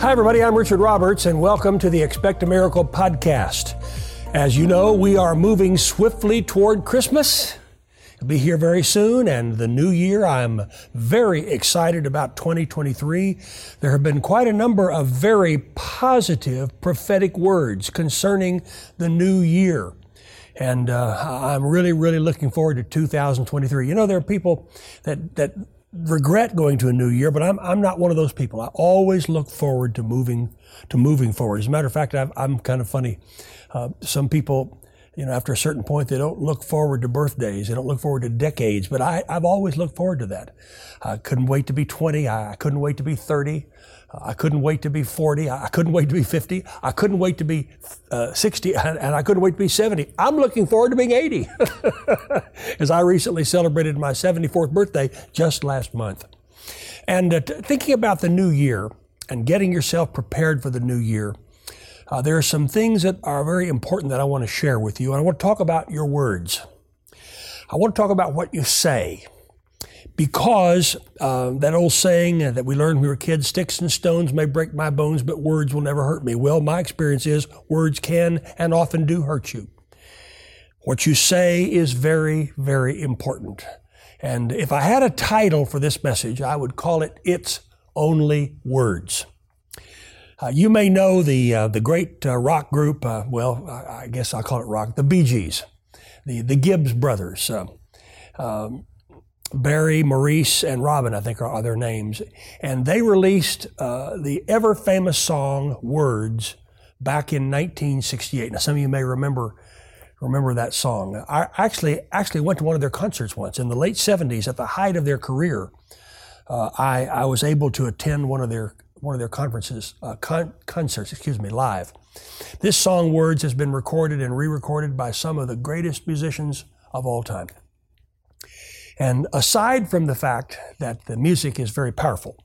Hi, everybody. I'm Richard Roberts, and welcome to the Expect a Miracle podcast. As you know, we are moving swiftly toward Christmas. It'll be here very soon, and the new year. I'm very excited about 2023. There have been quite a number of very positive prophetic words concerning the new year. And uh, I'm really, really looking forward to 2023. You know, there are people that, that regret going to a new year, but I'm, I'm not one of those people. I always look forward to moving to moving forward. As a matter of fact, i am kind of funny. Uh, some people, you know, after a certain point, they don't look forward to birthdays. They don't look forward to decades. But I, I've always looked forward to that. I couldn't wait to be 20. I couldn't wait to be 30. I couldn't wait to be 40. I couldn't wait to be 50. I couldn't wait to be uh, 60, and I couldn't wait to be 70. I'm looking forward to being 80, as I recently celebrated my 74th birthday just last month. And uh, t- thinking about the new year and getting yourself prepared for the new year, uh, there are some things that are very important that I want to share with you. And I want to talk about your words. I want to talk about what you say because uh, that old saying that we learned when we were kids sticks and stones may break my bones, but words will never hurt me. Well, my experience is words can and often do hurt you. What you say is very, very important. And if I had a title for this message, I would call it It's Only Words. Uh, you may know the, uh, the great uh, rock group, uh, well, I, I, guess I'll call it rock, the Bee Gees, the, the Gibbs brothers. Uh, um, Barry, Maurice, and Robin, I think are, their names. And they released uh, the ever famous song Words back in 1968. Now, some of you may remember remember that song. I actually actually went to one of their concerts once in the late 70s at the height of their career. Uh, I, I was able to attend one of their one of their conferences, uh, con- concerts, excuse me, live. This song Words has been recorded and re-recorded by some of the greatest musicians of all time. And aside from the fact that the music is very powerful,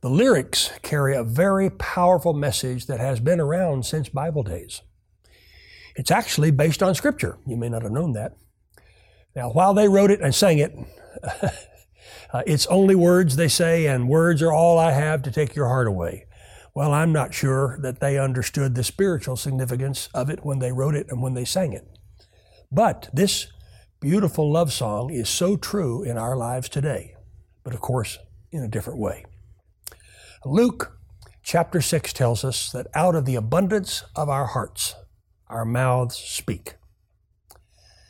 the lyrics carry a very powerful message that has been around since Bible days. It's actually based on Scripture. You may not have known that. Now, while they wrote it and sang it, uh, it's only words they say, and words are all I have to take your heart away. Well, I'm not sure that they understood the spiritual significance of it when they wrote it and when they sang it. But this beautiful love song is so true in our lives today, but of course, in a different way. Luke chapter 6 tells us that out of the abundance of our hearts, our mouths speak.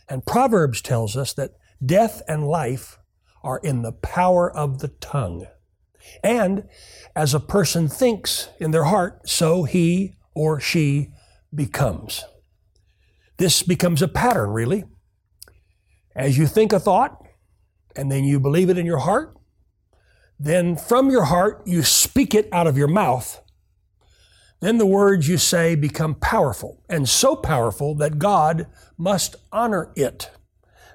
And Proverbs tells us that death and life are in the power of the tongue. And as a person thinks in their heart, so he or she becomes. This becomes a pattern, really. As you think a thought, and then you believe it in your heart, then from your heart you speak it out of your mouth. Then the words you say become powerful, and so powerful that God must honor it.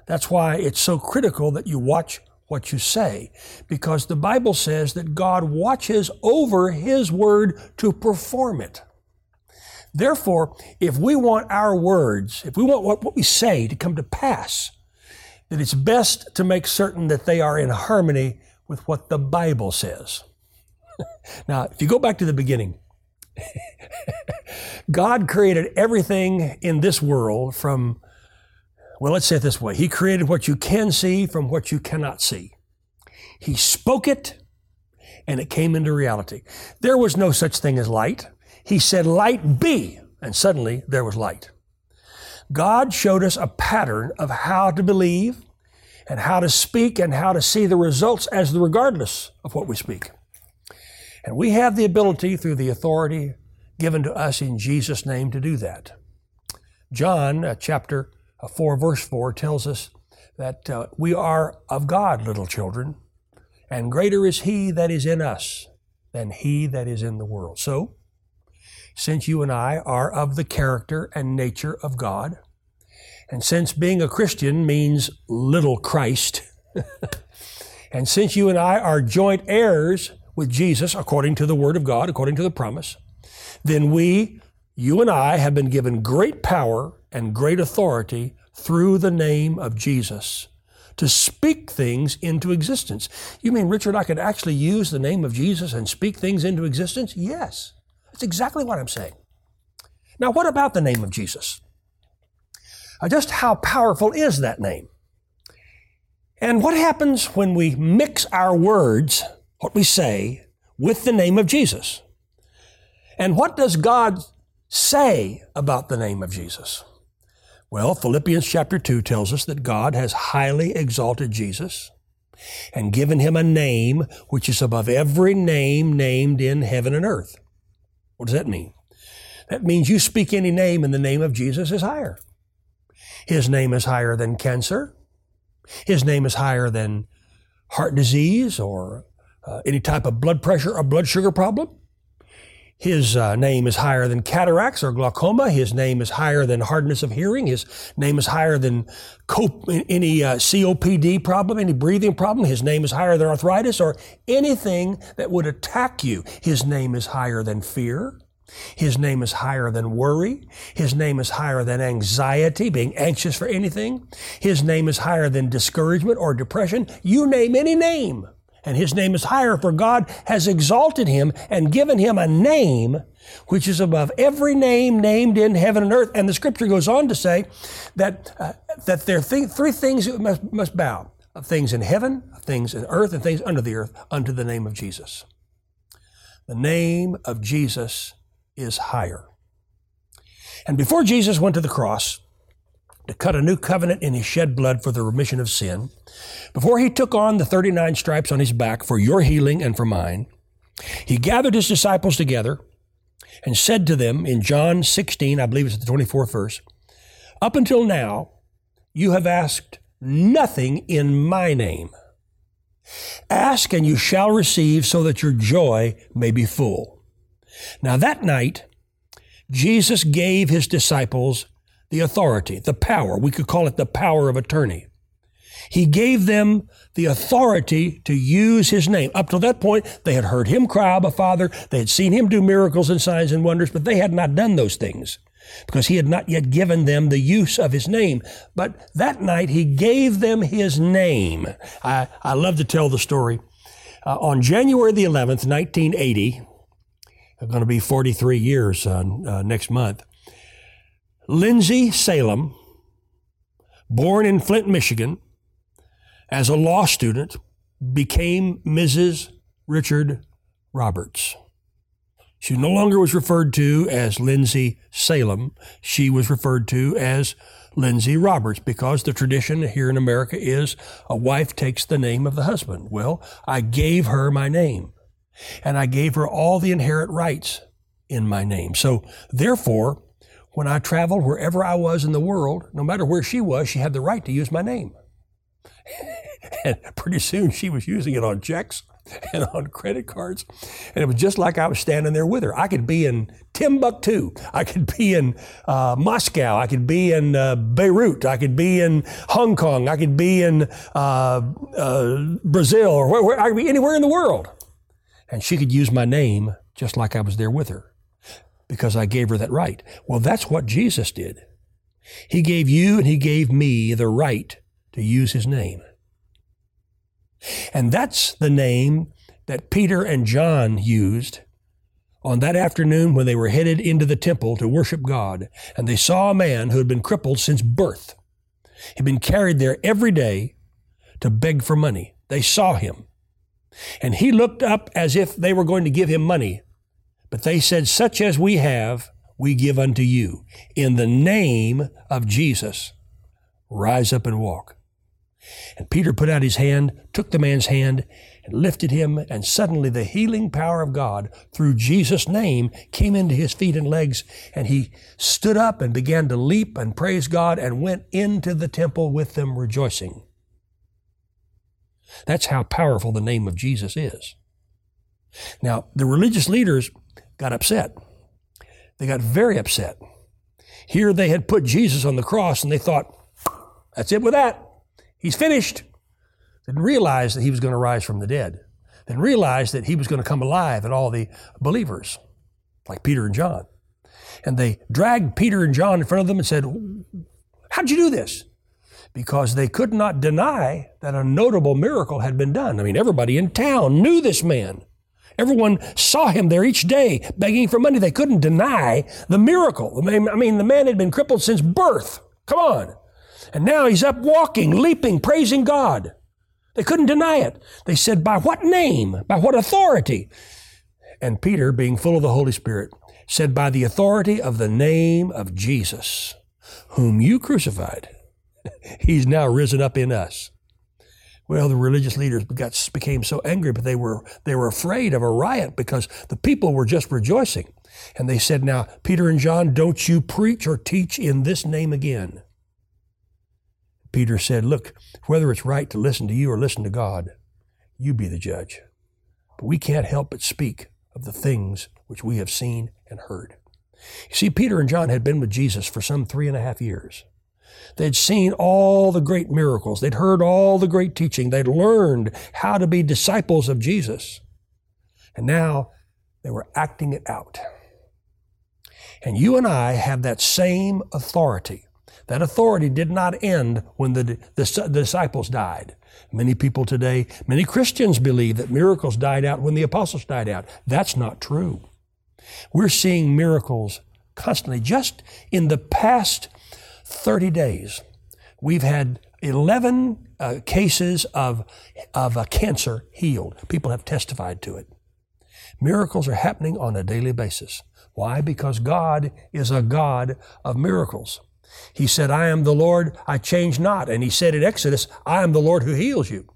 That's why it's so critical that you watch what you say, because the Bible says that God watches over His word to perform it. Therefore, if we want our words, if we want what we say to come to pass, that it's best to make certain that they are in harmony with what the Bible says. now, if you go back to the beginning, God created everything in this world from, well, let's say it this way He created what you can see from what you cannot see. He spoke it, and it came into reality. There was no such thing as light. He said, Light be, and suddenly there was light. God showed us a pattern of how to believe and how to speak and how to see the results as the regardless of what we speak. And we have the ability through the authority given to us in Jesus' name to do that. John uh, chapter uh, 4, verse 4 tells us that uh, we are of God, little children, and greater is He that is in us than He that is in the world. So, since you and I are of the character and nature of God, and since being a Christian means little Christ, and since you and I are joint heirs with Jesus according to the Word of God, according to the promise, then we, you and I, have been given great power and great authority through the name of Jesus to speak things into existence. You mean, Richard, I could actually use the name of Jesus and speak things into existence? Yes. That's exactly what I'm saying. Now, what about the name of Jesus? Uh, just how powerful is that name? And what happens when we mix our words, what we say, with the name of Jesus? And what does God say about the name of Jesus? Well, Philippians chapter 2 tells us that God has highly exalted Jesus and given him a name which is above every name named in heaven and earth. What does that mean? That means you speak any name and the name of Jesus is higher. His name is higher than cancer. His name is higher than heart disease or uh, any type of blood pressure or blood sugar problem. His uh, name is higher than cataracts or glaucoma. His name is higher than hardness of hearing. His name is higher than any uh, COPD problem, any breathing problem. His name is higher than arthritis or anything that would attack you. His name is higher than fear. His name is higher than worry. His name is higher than anxiety, being anxious for anything. His name is higher than discouragement or depression. You name any name. And his name is higher, for God has exalted him and given him a name which is above every name named in heaven and earth. And the scripture goes on to say that, uh, that there are th- three things that must, must bow things in heaven, things in earth, and things under the earth unto the name of Jesus. The name of Jesus is higher. And before Jesus went to the cross to cut a new covenant in his shed blood for the remission of sin, before he took on the 39 stripes on his back for your healing and for mine, he gathered his disciples together and said to them in John 16, I believe it's the 24th verse, Up until now, you have asked nothing in my name. Ask and you shall receive so that your joy may be full. Now, that night, Jesus gave his disciples the authority, the power. We could call it the power of attorney. He gave them the authority to use his name. Up to that point, they had heard him cry, Abba, Father. They had seen him do miracles and signs and wonders, but they had not done those things because he had not yet given them the use of his name. But that night, he gave them his name. I, I love to tell the story. Uh, on January the 11th, 1980, going to be 43 years uh, uh, next month. Lindsay Salem, born in Flint, Michigan, as a law student, became Mrs. Richard Roberts. She no longer was referred to as Lindsay Salem. She was referred to as Lindsay Roberts because the tradition here in America is a wife takes the name of the husband. Well, I gave her my name and I gave her all the inherent rights in my name. So therefore, when I traveled wherever I was in the world, no matter where she was, she had the right to use my name. and pretty soon she was using it on checks and on credit cards. And it was just like I was standing there with her. I could be in Timbuktu. I could be in uh, Moscow. I could be in uh, Beirut. I could be in Hong Kong. I could be in uh, uh Brazil or where, where, I could be anywhere in the world and she could use my name just like I was there with her because I gave her that right. Well, that's what Jesus did. He gave you and He gave me the right to use His name. And that's the name that Peter and John used on that afternoon when they were headed into the temple to worship God. And they saw a man who had been crippled since birth. He'd been carried there every day to beg for money. They saw him. And he looked up as if they were going to give him money. But they said, Such as we have, we give unto you. In the name of Jesus, rise up and walk. And Peter put out his hand, took the man's hand, and lifted him, and suddenly the healing power of God through Jesus' name came into his feet and legs, and he stood up and began to leap and praise God and went into the temple with them rejoicing. That's how powerful the name of Jesus is. Now, the religious leaders got upset. They got very upset. Here they had put Jesus on the cross and they thought, that's it with that. He's finished. Didn't realize that he was going to rise from the dead. Didn't realize that he was going to come alive and all the believers, like Peter and John. And they dragged Peter and John in front of them and said, How'd you do this? because they could not deny that a notable miracle had been done. I mean, everybody in town knew this man. Everyone saw him there each day begging for money. They couldn't deny the miracle. I mean, the man had been crippled since birth. Come on. And now he's up walking, leaping, praising God. They couldn't deny it. They said, By what name? By what authority? And Peter, being full of the Holy Spirit, said, By the authority of the name of Jesus, whom you crucified. He's now risen up in us. Well, the religious leaders got, became so angry, but they were, they were afraid of a riot because the people were just rejoicing. And they said, Now, Peter and John, don't you preach or teach in this name again. Peter said, Look, whether it's right to listen to you or listen to God, you be the judge. But we can't help but speak of the things which we have seen and heard. You see, Peter and John had been with Jesus for some three and a half years. They'd seen all the great miracles. They'd heard all the great teaching. They'd learned how to be disciples of Jesus. And now they were acting it out. And you and I have that same authority. That authority did not end when the, the, the, disciples died. Many people today, many Christians believe that miracles died out when the apostles died out. That's not true. We're seeing miracles constantly. Just in the past 30 days, we've had 11 uh, cases of, of a cancer healed. People have testified to it. Miracles are happening on a daily basis. Why? Because God is a God of miracles. He said, I am the Lord, I change not. And he said in Exodus, I am the Lord who heals you.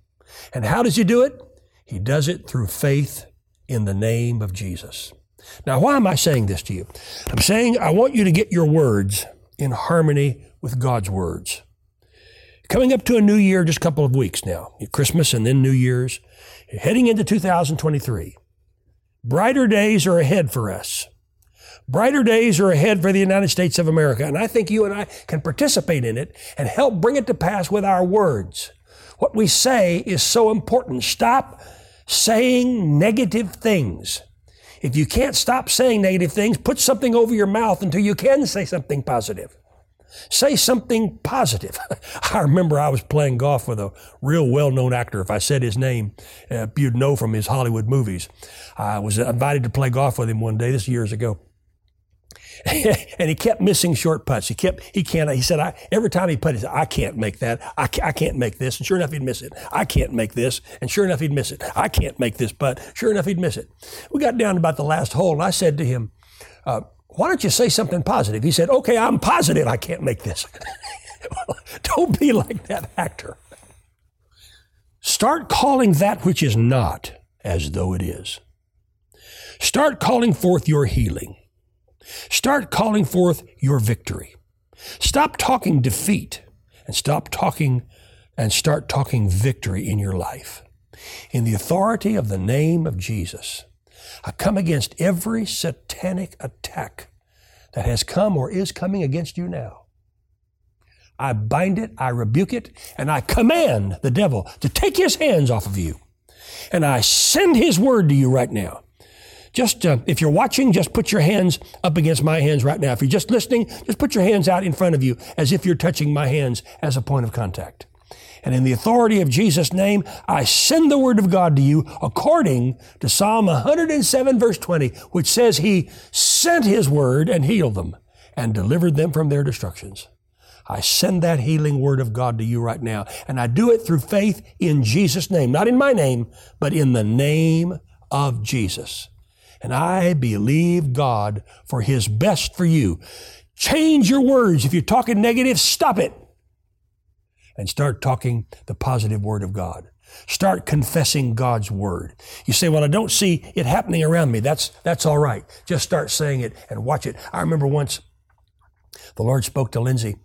And how does he do it? He does it through faith in the name of Jesus. Now, why am I saying this to you? I'm saying I want you to get your words in harmony with God's words. Coming up to a new year, just a couple of weeks now, Christmas and then New Year's, heading into 2023. Brighter days are ahead for us. Brighter days are ahead for the United States of America, and I think you and I can participate in it and help bring it to pass with our words. What we say is so important. Stop saying negative things. If you can't stop saying negative things, put something over your mouth until you can say something positive. Say something positive. I remember I was playing golf with a real well known actor. If I said his name, uh, you'd know from his Hollywood movies. I was invited to play golf with him one day, this years ago. and he kept missing short putts. He kept, he can't, he said, I, every time he put he said, I can't make that. I, I can't make this. And sure enough, he'd miss it. I can't make this. And sure enough, he'd miss it. I can't make this putt. Sure enough, he'd miss it. We got down about the last hole and I said to him, uh, why don't you say something positive? He said, okay, I'm positive I can't make this. don't be like that actor. Start calling that which is not as though it is. Start calling forth your healing. Start calling forth your victory. Stop talking defeat and stop talking and start talking victory in your life. In the authority of the name of Jesus, I come against every satanic attack that has come or is coming against you now. I bind it, I rebuke it, and I command the devil to take his hands off of you. And I send his word to you right now. Just uh, if you're watching, just put your hands up against my hands right now. If you're just listening, just put your hands out in front of you as if you're touching my hands as a point of contact. And in the authority of Jesus' name, I send the word of God to you according to Psalm 107, verse 20, which says he sent his word and healed them and delivered them from their destructions. I send that healing word of God to you right now. And I do it through faith in Jesus' name, not in my name, but in the name of Jesus. And I believe God for his best for you. Change your words. If you're talking negative, stop it and start talking the positive word of God. Start confessing God's word. You say, well, I don't see it happening around me. That's, that's all right. Just start saying it and watch it. I remember once the Lord spoke to Lindsay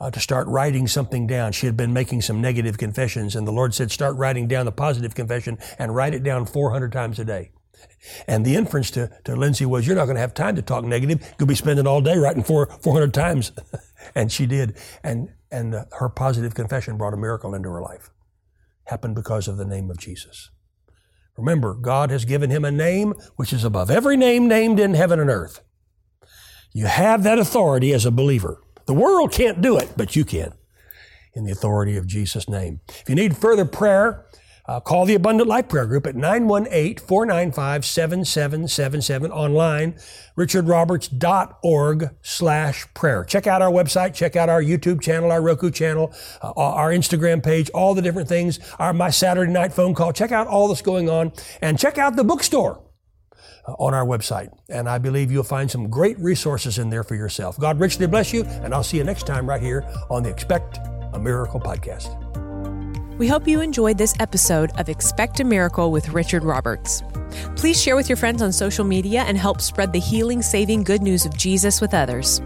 uh, to start writing something down. She had been making some negative confessions and the Lord said, start writing down the positive confession and write it down 400 times a day. And the inference to, to Lindsay was, you're not going to have time to talk negative. You'll be spending all day writing four, 400 times. and she did. And, and uh, her positive confession brought a miracle into her life. Happened because of the name of Jesus. Remember, God has given him a name which is above every name named in heaven and earth. You have that authority as a believer. The world can't do it, but you can. in the authority of Jesus' name. If you need further prayer, uh, call the Abundant Life Prayer Group at 918-495-7777 online, richardroberts.org slash prayer. Check out our website, check out our YouTube channel, our Roku channel, uh, our Instagram page, all the different things, our My Saturday Night Phone Call. Check out all that's going on and check out the bookstore uh, on our website. And I believe you'll find some great resources in there for yourself. God richly bless you, and I'll see you next time right here on the Expect a Miracle podcast. We hope you enjoyed this episode of Expect a Miracle with Richard Roberts. Please share with your friends on social media and help spread the healing, saving good news of Jesus with others.